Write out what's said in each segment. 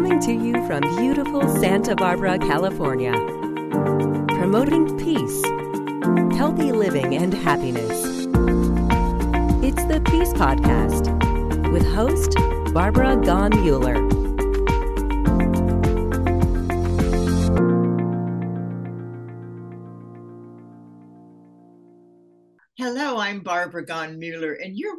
Coming to you from beautiful Santa Barbara, California. Promoting peace, healthy living, and happiness. It's the Peace Podcast with host Barbara Gaughen Muller. Hello, I'm Barbara Gaughen Muller, and you're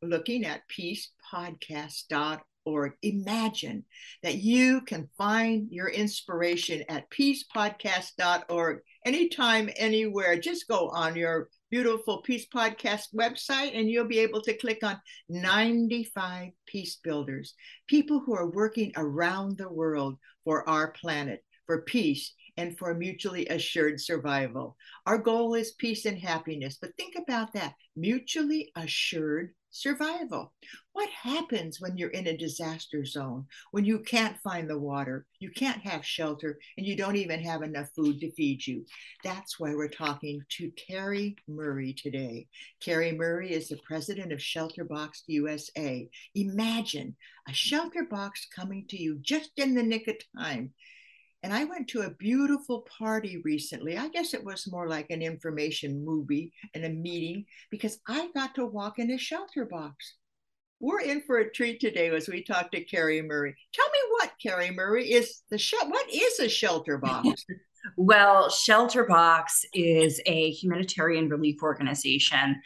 looking at peacepodcast.org peacepodcast.org. Imagine that you can find your inspiration at peacepodcast.org anytime, anywhere. Just go on your beautiful Peace Podcast website and you'll be able to click on 95 peace builders, people who are working around the world for our planet, for peace and for mutually assured survival. Our goal is peace and happiness, but think about that mutually assured survival. What happens when you're in a disaster zone, when you can't find the water, you can't have shelter, and you don't even have enough food to feed you? That's why we're talking to Kerri Murray today. Kerri Murray is the president of Shelterbox USA. Imagine a shelter box coming to you just in the nick of time and I went to a beautiful party recently. I guess it was more like an information movie and a meeting because I got to walk in a shelter box. We're in for a treat today as we talk to Kerri Murray. Tell me what, Kerri Murray, is the sh- what is a shelter box? Well, Shelterbox is a humanitarian relief organization,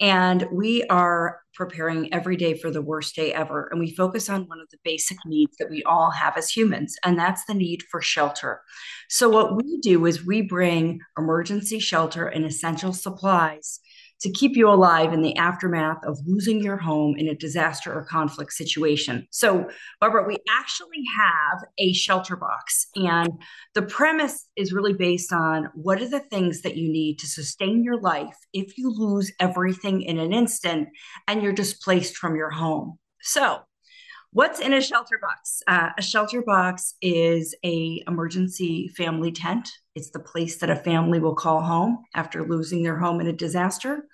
and we are preparing every day for the worst day ever. And we focus on one of the basic needs that we all have as humans, and that's the need for shelter. So, what we do is we bring emergency shelter and essential supplies to keep you alive in the aftermath of losing your home in a disaster or conflict situation. So, Barbara, we actually have a shelter box, and the premise is really based on what are the things that you need to sustain your life if you lose everything in an instant and you're displaced from your home. So, what's in a shelter box uh, a shelter box is a emergency family tent it's the place that a family will call home after losing their home in a disaster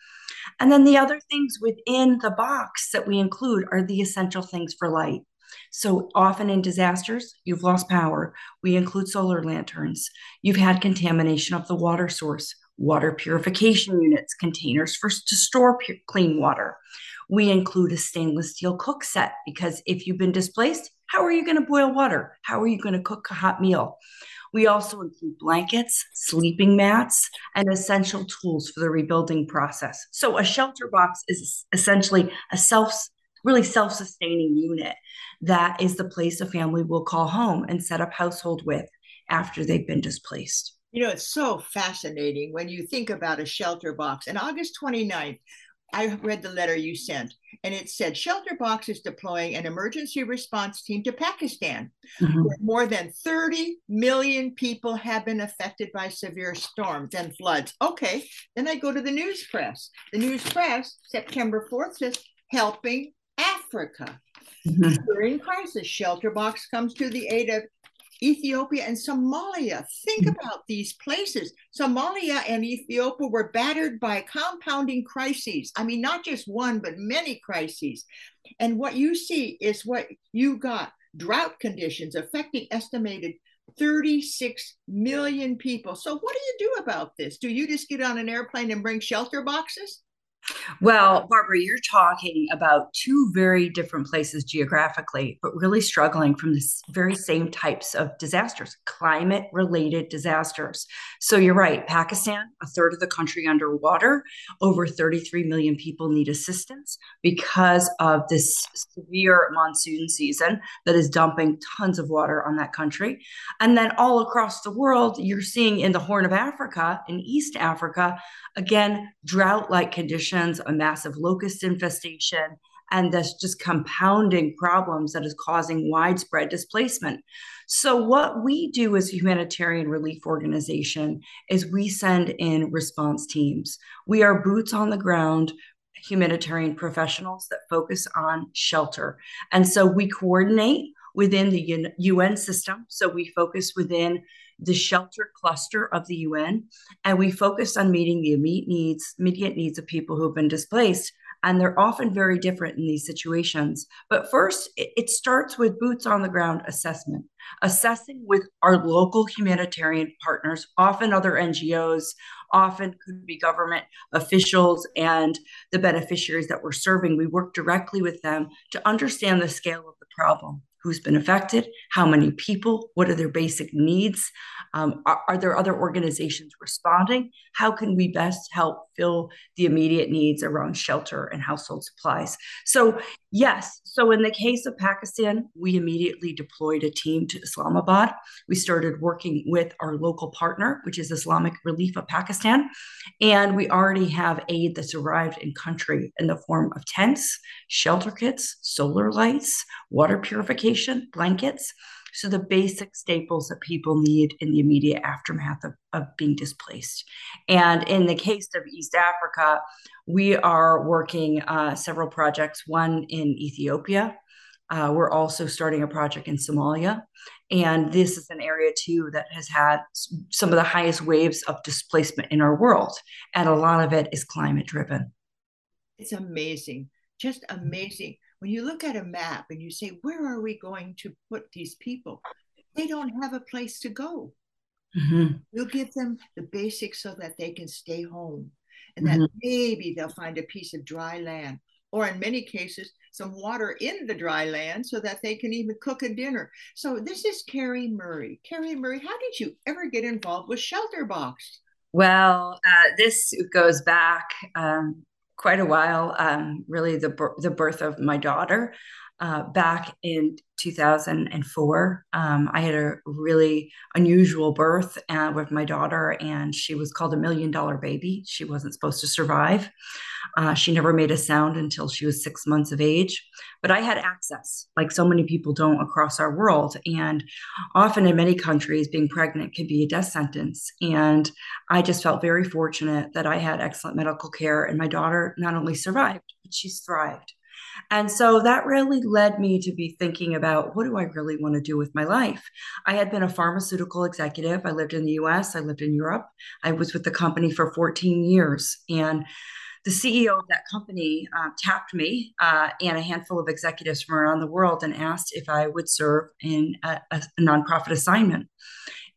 and then the other things within the box that we include are the essential things for light so often in disasters, you've lost power. We include solar lanterns. You've had contamination of the water source, water purification units, containers for to store pure, clean water. We include a stainless steel cook set because if you've been displaced, how are you going to boil water? How are you going to cook a hot meal? We also include blankets, sleeping mats, and essential tools for the rebuilding process. So a shelter box is essentially a self really self-sustaining unit that is the place a family will call home and set up household with after they've been displaced. You know, it's so fascinating when you think about a shelter box. And August 29th, I read the letter you sent, and it said Shelterbox is deploying an emergency response team to Pakistan. Mm-hmm. Where more than 30 million people have been affected by severe storms and floods. Okay, then I go to the news press. The news press, September 4th, says helping Africa. Mm-hmm. During crisis, Shelterbox comes to the aid of Ethiopia and Somalia. Think mm-hmm. about these places. Somalia and Ethiopia were battered by compounding crises. I mean, not just one, but many crises. And what you see is what you got drought conditions affecting estimated 36 million people. So, what do you do about this? Do you just get on an airplane and bring shelter boxes? Well, Barbara, you're talking about two very different places geographically, but really struggling from the very same types of disasters, climate related disasters. So you're right, Pakistan, a third of the country underwater, over 33 million people need assistance because of this severe monsoon season that is dumping tons of water on that country. And then all across the world, you're seeing in the Horn of Africa, in East Africa, again, drought like conditions conditions, a massive locust infestation, and this just compounding problems that is causing widespread displacement. So, what we do as a humanitarian relief organization is we send in response teams. We are boots on the ground humanitarian professionals that focus on shelter. And so we coordinate within the UN system. So we focus within the shelter cluster of the UN, and we focus on meeting the immediate needs, immediate needs of people who have been displaced. And they're often very different in these situations. But first, it starts with boots on the ground assessment, assessing with our local humanitarian partners, often other NGOs, often could be government officials and the beneficiaries that we're serving. We work directly with them to understand the scale of the problem who's been affected, how many people, what are their basic needs, um, are, are, there other organizations responding? How can we best help fill the immediate needs around shelter and household supplies? So, yes, so in the case of Pakistan, we immediately deployed a team to Islamabad. We started working with our local partner, which is Islamic Relief of Pakistan. And we already have aid that's arrived in country in the form of tents, shelter kits, solar lights, water purification, blankets. So, the basic staples that people need in the immediate aftermath of, of being displaced. And in the case of East Africa, we are working uh, several projects, one in Ethiopia. Uh, we're also starting a project in Somalia. And this is an area, too, that has had some of the highest waves of displacement in our world. And a lot of it is climate driven. It's amazing, just amazing when you look at a map and you say, where are we going to put these people? They don't have a place to go. Mm-hmm. We'll give them the basics so that they can stay home and that mm-hmm. maybe they'll find a piece of dry land or in many cases some water in the dry land so that they can even cook a dinner so this is kerri murray kerri murray how did you ever get involved with shelter box well uh, this goes back um, quite a while. Um, really, the the birth of my daughter uh, back in 2004. Um, I had a really unusual birth uh, with my daughter, and she was called a million dollar baby. She wasn't supposed to survive. Uh, she never made a sound until she was six months of age. But I had access, like so many people don't across our world. And often in many countries, being pregnant can be a death sentence. And I just felt very fortunate that I had excellent medical care, and my daughter not only survived, but she's thrived. And so that really led me to be thinking about what do I really want to do with my life? I had been a pharmaceutical executive. I lived in the US, I lived in Europe. I was with the company for 14 years. And the CEO of that company uh, tapped me uh, and a handful of executives from around the world and asked if I would serve in a, a nonprofit assignment.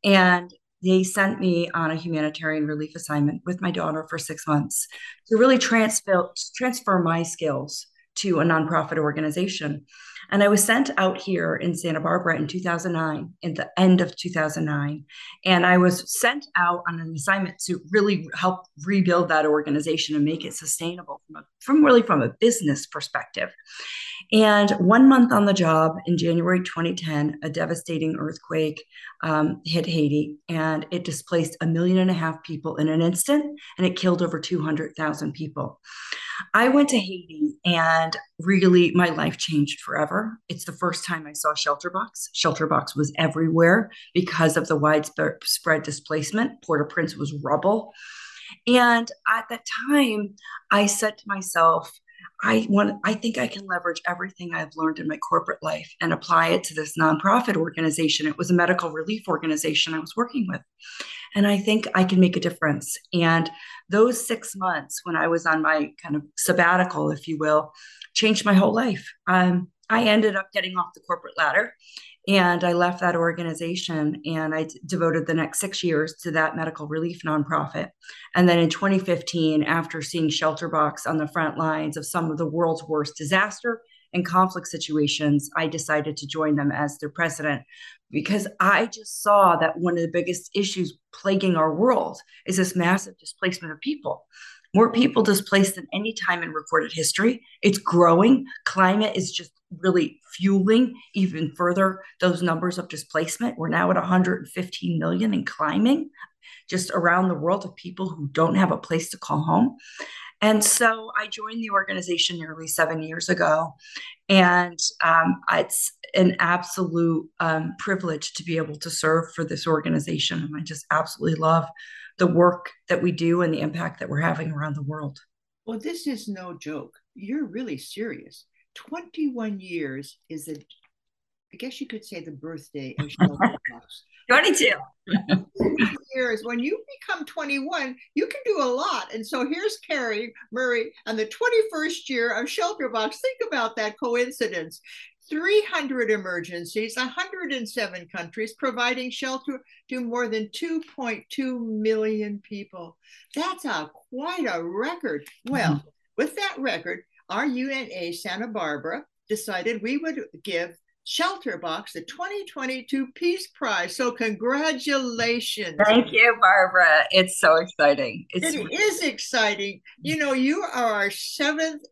And they sent me on a humanitarian relief assignment with my daughter for six months to really transfer transfer my skills to a nonprofit organization. And I was sent out here in Santa Barbara in 2009, in the end of 2009. And I was sent out on an assignment to really help rebuild that organization and make it sustainable from, a, from really from a business perspective. And one month on the job in January 2010, a devastating earthquake um, hit Haiti and it displaced a million and a half people in an instant and it killed over 200,000 people. I went to Haiti and really my life changed forever. It's the first time I saw Shelterbox. Shelterbox was everywhere because of the widespread displacement. Port au Prince was rubble. And at that time, I said to myself, I want I think I can leverage everything I've learned in my corporate life and apply it to this nonprofit organization. It was a medical relief organization I was working with. And I think I can make a difference. And those 6 months when I was on my kind of sabbatical if you will, changed my whole life. Um, I ended up getting off the corporate ladder and I left that organization and I d- devoted the next six years to that medical relief nonprofit. And then in 2015, after seeing Shelterbox on the front lines of some of the world's worst disaster and conflict situations, I decided to join them as their president because I just saw that one of the biggest issues plaguing our world is this massive displacement of people more people displaced than any time in recorded history. It's growing. Climate is just really fueling even further those numbers of displacement. We're now at 115 million and climbing just around the world of people who don't have a place to call home. And so I joined the organization nearly seven years ago. And um, it's an absolute um, privilege to be able to serve for this organization. And I just absolutely love the work that we do and the impact that we're having around the world. Well, this is no joke. You're really serious. 21 years is a I guess you could say the birthday of Shelter Box. 22 years when you become 21 you can do a lot and so here's kerri murray on the 21st year of shelter box think about that coincidence 300 emergencies 107 countries providing shelter to more than 2.2 million people that's a quite a record well mm-hmm. with that record our una santa barbara decided we would give Shelter Box, the 2022 Peace Prize. So, congratulations. Thank you, Barbara. It's so exciting. It's it is exciting. You know, you are our seventh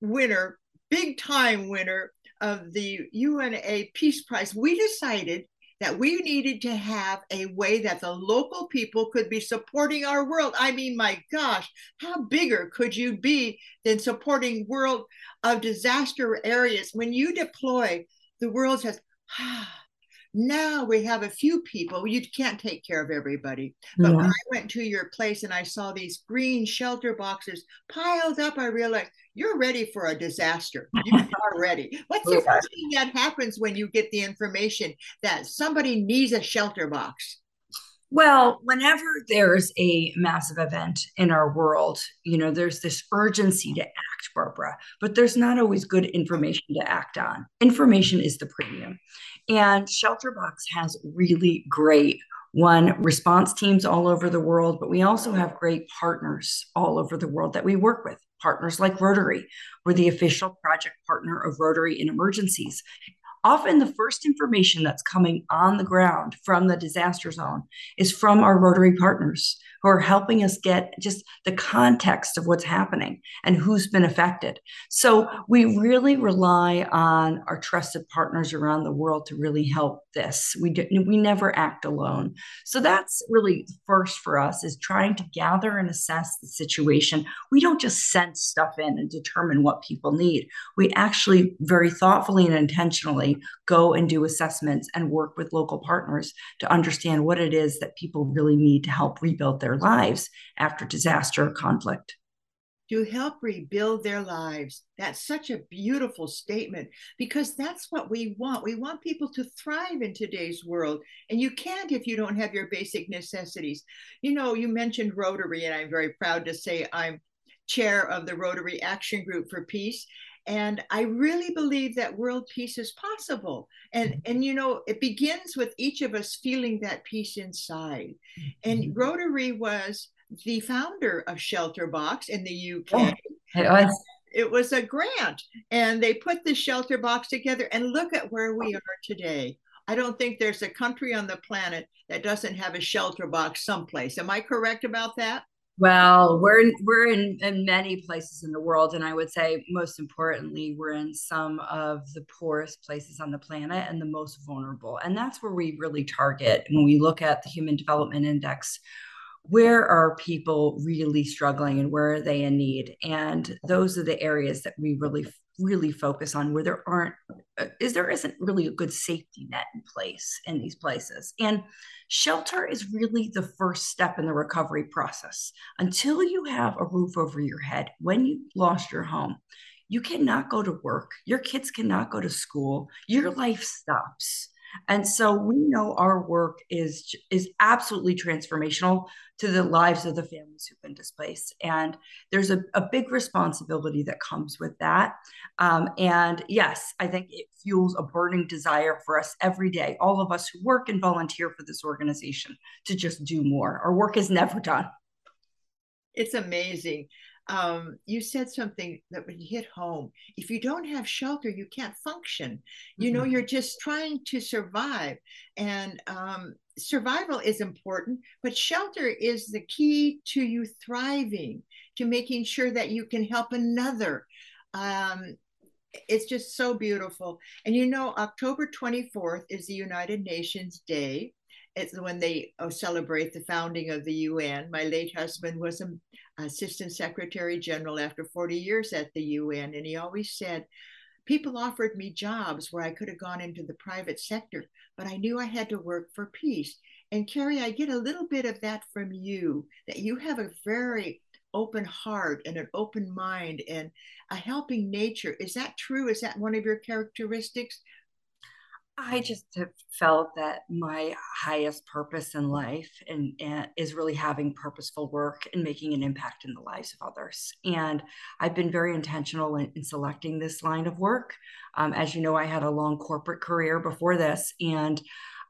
winner, big time winner of the UNA Peace Prize. We decided that we needed to have a way that the local people could be supporting our world. I mean, my gosh, how bigger could you be than supporting world of disaster areas when you deploy the world ah, now we have a few people. You can't take care of everybody. But yeah. when I went to your place and I saw these green shelter boxes piled up, I realized you're ready for a disaster. You are ready. What's the first thing that happens when you get the information that somebody needs a shelter box? Well, whenever there's a massive event in our world, you know, there's this urgency to act, Barbara, but there's not always good information to act on. Information is the premium. And Shelterbox has really great one response teams all over the world, but we also have great partners all over the world that we work with. Partners like Rotary, we're the official project partner of Rotary in emergencies often the first information that's coming on the ground from the disaster zone is from our Rotary partners who are helping us get just the context of what's happening and who's been affected. So we really rely on our trusted partners around the world to really help this. We do, we never act alone. So that's really first for us is trying to gather and assess the situation. We don't just send stuff in and determine what people need. We actually very thoughtfully and intentionally go and do assessments and work with local partners to understand what it is that people really need to help rebuild their lives after disaster or conflict to help rebuild their lives. That's such a beautiful statement because that's what we want. We want people to thrive in today's world. And you can't if you don't have your basic necessities. You know, you mentioned Rotary, and I'm very proud to say I'm chair of the Rotary Action Group for Peace. And I really believe that world peace is possible. And, mm-hmm. and you know, it begins with each of us feeling that peace inside. And mm-hmm. Rotary was the founder of Shelter Box in the UK. it was. It was a grant, and they put the shelter box together. And look at where we are today. I don't think there's a country on the planet that doesn't have a shelter box someplace. Am I correct about that? Well, we're in, we're in, in many places in the world, and I would say most importantly, we're in some of the poorest places on the planet and the most vulnerable. And that's where we really target when we look at the Human Development Index where are people really struggling and where are they in need and those are the areas that we really really focus on where there aren't uh, is there isn't really a good safety net in place in these places. And shelter is really the first step in the recovery process. Until you have a roof over your head when you lost your home you cannot go to work. Your kids cannot go to school. Your life stops and so we know our work is is absolutely transformational to the lives of the families who've been displaced. And there's a, a big responsibility that comes with that. Um, and yes, I think it fuels a burning desire for us every day, all of us who work and volunteer for this organization, to just do more. Our work is never done. It's amazing um, you said something that would hit home. If you don't have shelter, you can't function. You mm-hmm. know, you're just trying to survive. And um, survival is important, but shelter is the key to you thriving, to making sure that you can help another. Um, it's just so beautiful. And you know, October 24th is the United Nations Day it's when they oh, celebrate the founding of the UN. My late husband was an assistant secretary general after 40 years at the UN, and he always said, People offered me jobs where I could have gone into the private sector, but I knew I had to work for peace. And Kerri, I get a little bit of that from you, that you have a very open heart and an open mind and a helping nature. Is that true? Is that one of your characteristics? I just have felt that my highest purpose in life and, and, is really having purposeful work and making an impact in the lives of others. And I've been very intentional in, in selecting this line of work. Um, as you know, I had a long corporate career before this, and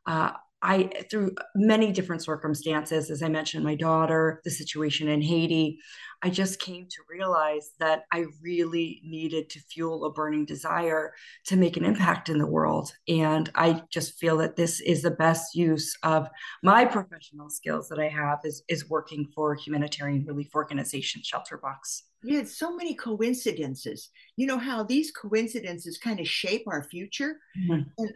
uh, I, through many different circumstances, as I mentioned, my daughter, the situation in Haiti, I just came to realize that I really needed to fuel a burning desire to make an impact in the world. And I just feel that this is the best use of my professional skills that I have is, is working for humanitarian relief organization Shelter Box. Yeah, so many coincidences. You know how these coincidences kind of shape our future. Mm-hmm. And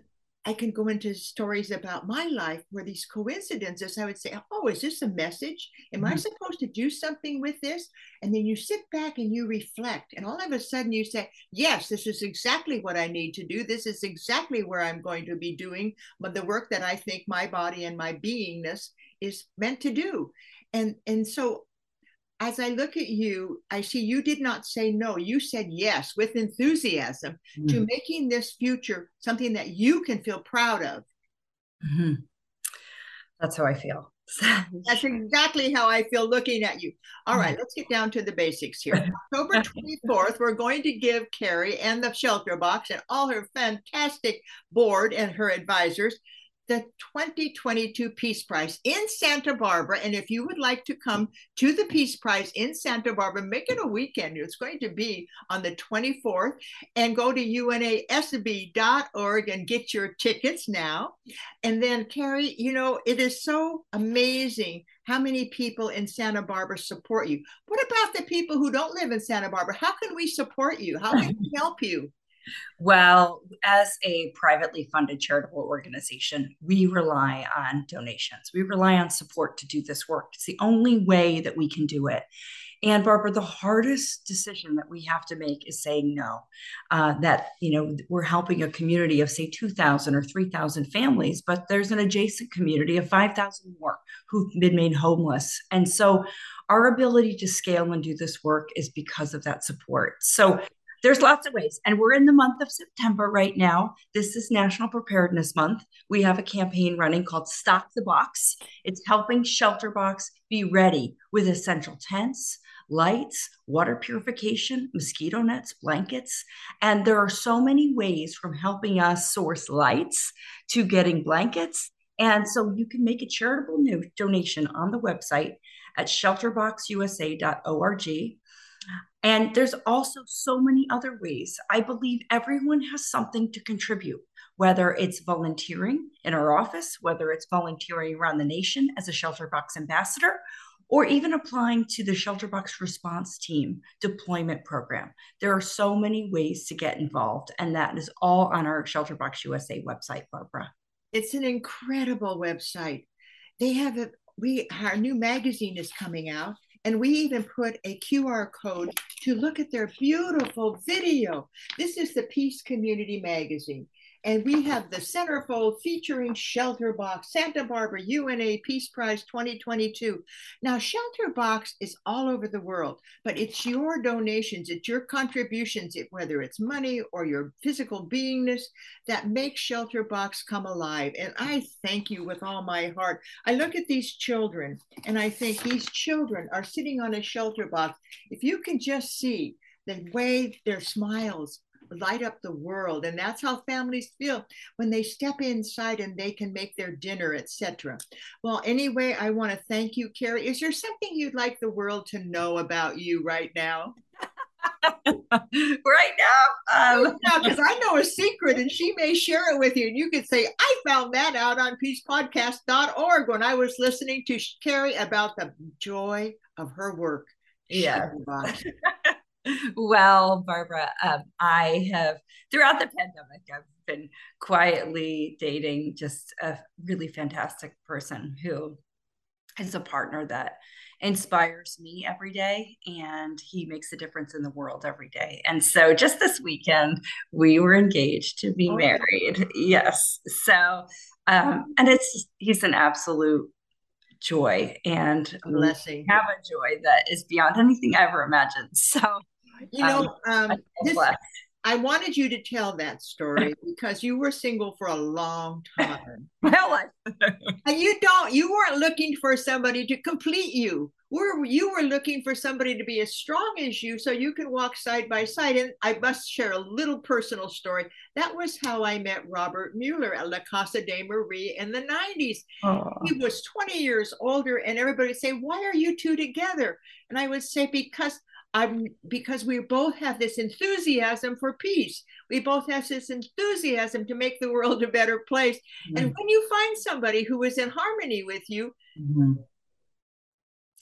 I can go into stories about my life where these coincidences, I would say, Oh, is this a message? Am mm-hmm. I supposed to do something with this? And then you sit back and you reflect, and all of a sudden you say, Yes, this is exactly what I need to do. This is exactly where I'm going to be doing the work that I think my body and my beingness is meant to do. And, and so as I look at you, I see you did not say no. You said yes with enthusiasm mm-hmm. to making this future something that you can feel proud of. Mm-hmm. That's how I feel. That's exactly how I feel looking at you. All right, let's get down to the basics here. October 24th, we're going to give Kerri and the shelter box and all her fantastic board and her advisors the 2022 Peace Prize in Santa Barbara. And if you would like to come to the Peace Prize in Santa Barbara, make it a weekend. It's going to be on the 24th. And go to unasb.org and get your tickets now. And then, Kerri, you know, it is so amazing how many people in Santa Barbara support you. What about the people who don't live in Santa Barbara? How can we support you? How can we help you? Well, as a privately funded charitable organization, we rely on donations. We rely on support to do this work. It's the only way that we can do it. And Barbara, the hardest decision that we have to make is saying no. Uh, that you know we're helping a community of say two thousand or three thousand families, but there's an adjacent community of five thousand more who've been made homeless, and so our ability to scale and do this work is because of that support. So there's lots of ways. And we're in the month of September right now. This is National Preparedness Month. We have a campaign running called Stock the Box. It's helping Shelterbox be ready with essential tents, lights, water purification, mosquito nets, blankets. And there are so many ways from helping us source lights to getting blankets. And so you can make a charitable donation on the website at shelterboxusa.org. And there's also so many other ways. I believe everyone has something to contribute, whether it's volunteering in our office, whether it's volunteering around the nation as a Shelterbox ambassador, or even applying to the Shelterbox response team deployment program. There are so many ways to get involved, and that is all on our Shelterbox USA website, Barbara. It's an incredible website. They have a we our new magazine is coming out and we even put a QR code to look at their beautiful video. This is the Peace Community Magazine. And we have the centerfold featuring Shelter Box, Santa Barbara UNA Peace Prize 2022. Now, Shelter Box is all over the world, but it's your donations, it's your contributions, whether it's money or your physical beingness, that makes Shelter Box come alive. And I thank you with all my heart. I look at these children and I think these children are sitting on a shelter box. If you can just see the way their smiles light up the world. And that's how families feel when they step inside and they can make their dinner etc well anyway i want to thank you kerri. Is there something you'd like the world to know about you right now? Right now? Um because i know a secret and she may share it with you. And you could say i found that out on peacepodcast.org when i was listening to kerri about the joy of her work. Yeah well, Barbara, um, I have throughout the pandemic, I've been quietly dating just a really fantastic person who is a partner that inspires me every day and he makes a difference in the world every day. And so just this weekend, we were engaged to be oh, married. Yes. So, um, and it's, he's an absolute joy and blessing. have a joy that is beyond anything I ever imagined. So you know, um, this, I wanted you to tell that story because you were single for a long time. well, I... and you don't, you weren't looking for somebody to complete you. Were you were looking for somebody to be as strong as you so you can walk side by side. And I must share a little personal story. That was how I met Robert Muller at La Casa de Maria in the 90s. Oh. He was 20 years older, and everybody would say, Why are you two together? And I would say, Because I'm because we both have this enthusiasm for peace. We both have this enthusiasm to make the world a better place. Mm-hmm. And when you find somebody who is in harmony with you, mm-hmm.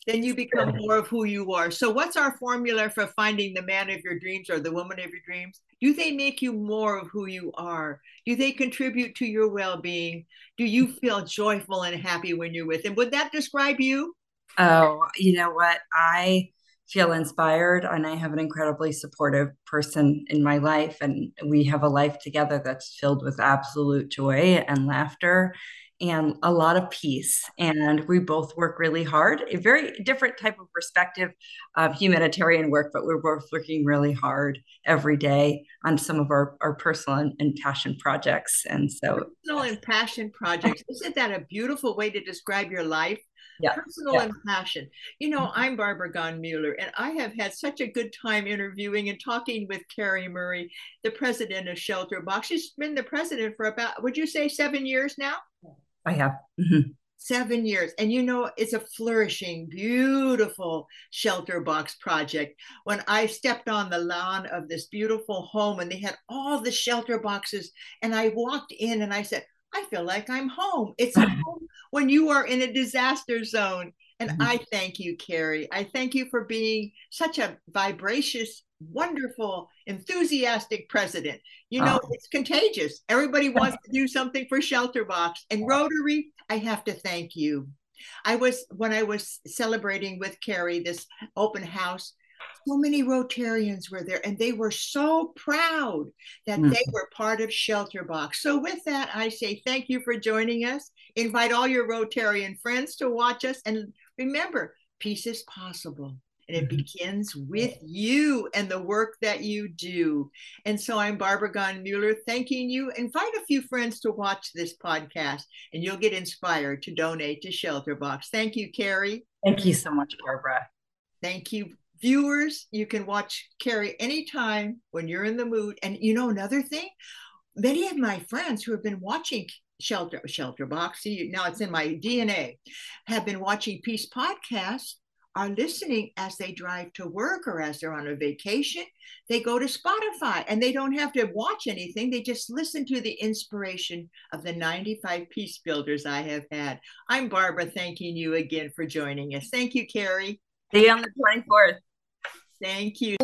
then you become more of who you are. So, what's our formula for finding the man of your dreams or the woman of your dreams? Do they make you more of who you are? Do they contribute to your well being? Do you feel joyful and happy when you're with them? Would that describe you? Oh, you know what? I feel inspired and I have an incredibly supportive person in my life and we have a life together that's filled with absolute joy and laughter and a lot of peace. And we both work really hard a very different type of perspective of humanitarian work but we're both working really hard every day on some of our, our personal and, and passion projects. And so personal and passion projects. Isn't that a beautiful way to describe your life yeah. personal yeah. and passion. You know, mm-hmm. I'm Barbara Gaughen Muller, and I have had such a good time interviewing and talking with Kerri Murray, the president of Shelter Box. She's been the president for about, would you say, seven years now? I have. Mm-hmm. Seven years. And you know, it's a flourishing, beautiful shelter box project. When I stepped on the lawn of this beautiful home and they had all the shelter boxes, and I walked in and I said, I feel like I'm home. It's home when you are in a disaster zone. And mm-hmm. I thank you, Kerri. I thank you for being such a vivacious, wonderful, enthusiastic president. You know, oh. it's contagious. Everybody wants to do something for Shelter Box. And Rotary, I have to thank you. I was, when I was celebrating with Kerri this open house, so many Rotarians were there, and they were so proud that mm. they were part of Shelter Box. So, with that, I say thank you for joining us. Invite all your Rotarian friends to watch us, and remember, peace is possible. And it mm-hmm. begins with you and the work that you do. And so I'm Barbara Gaughen Muller thanking you. Invite a few friends to watch this podcast, and you'll get inspired to donate to Shelter Box. Thank you, Kerri. Thank you so much, Barbara. Thank you, viewers, you can watch Kerri anytime when you're in the mood. And you know, another thing, many of my friends who have been watching Shelter Shelter Box, now it's in my DNA, have been watching Peace Podcast, are listening as they drive to work or as they're on a vacation. They go to Spotify and they don't have to watch anything. They just listen to the inspiration of the 95 peace builders I have had. I'm Barbara, thanking you again for joining us. Thank you, Kerri. See you on the 24th. Thank you.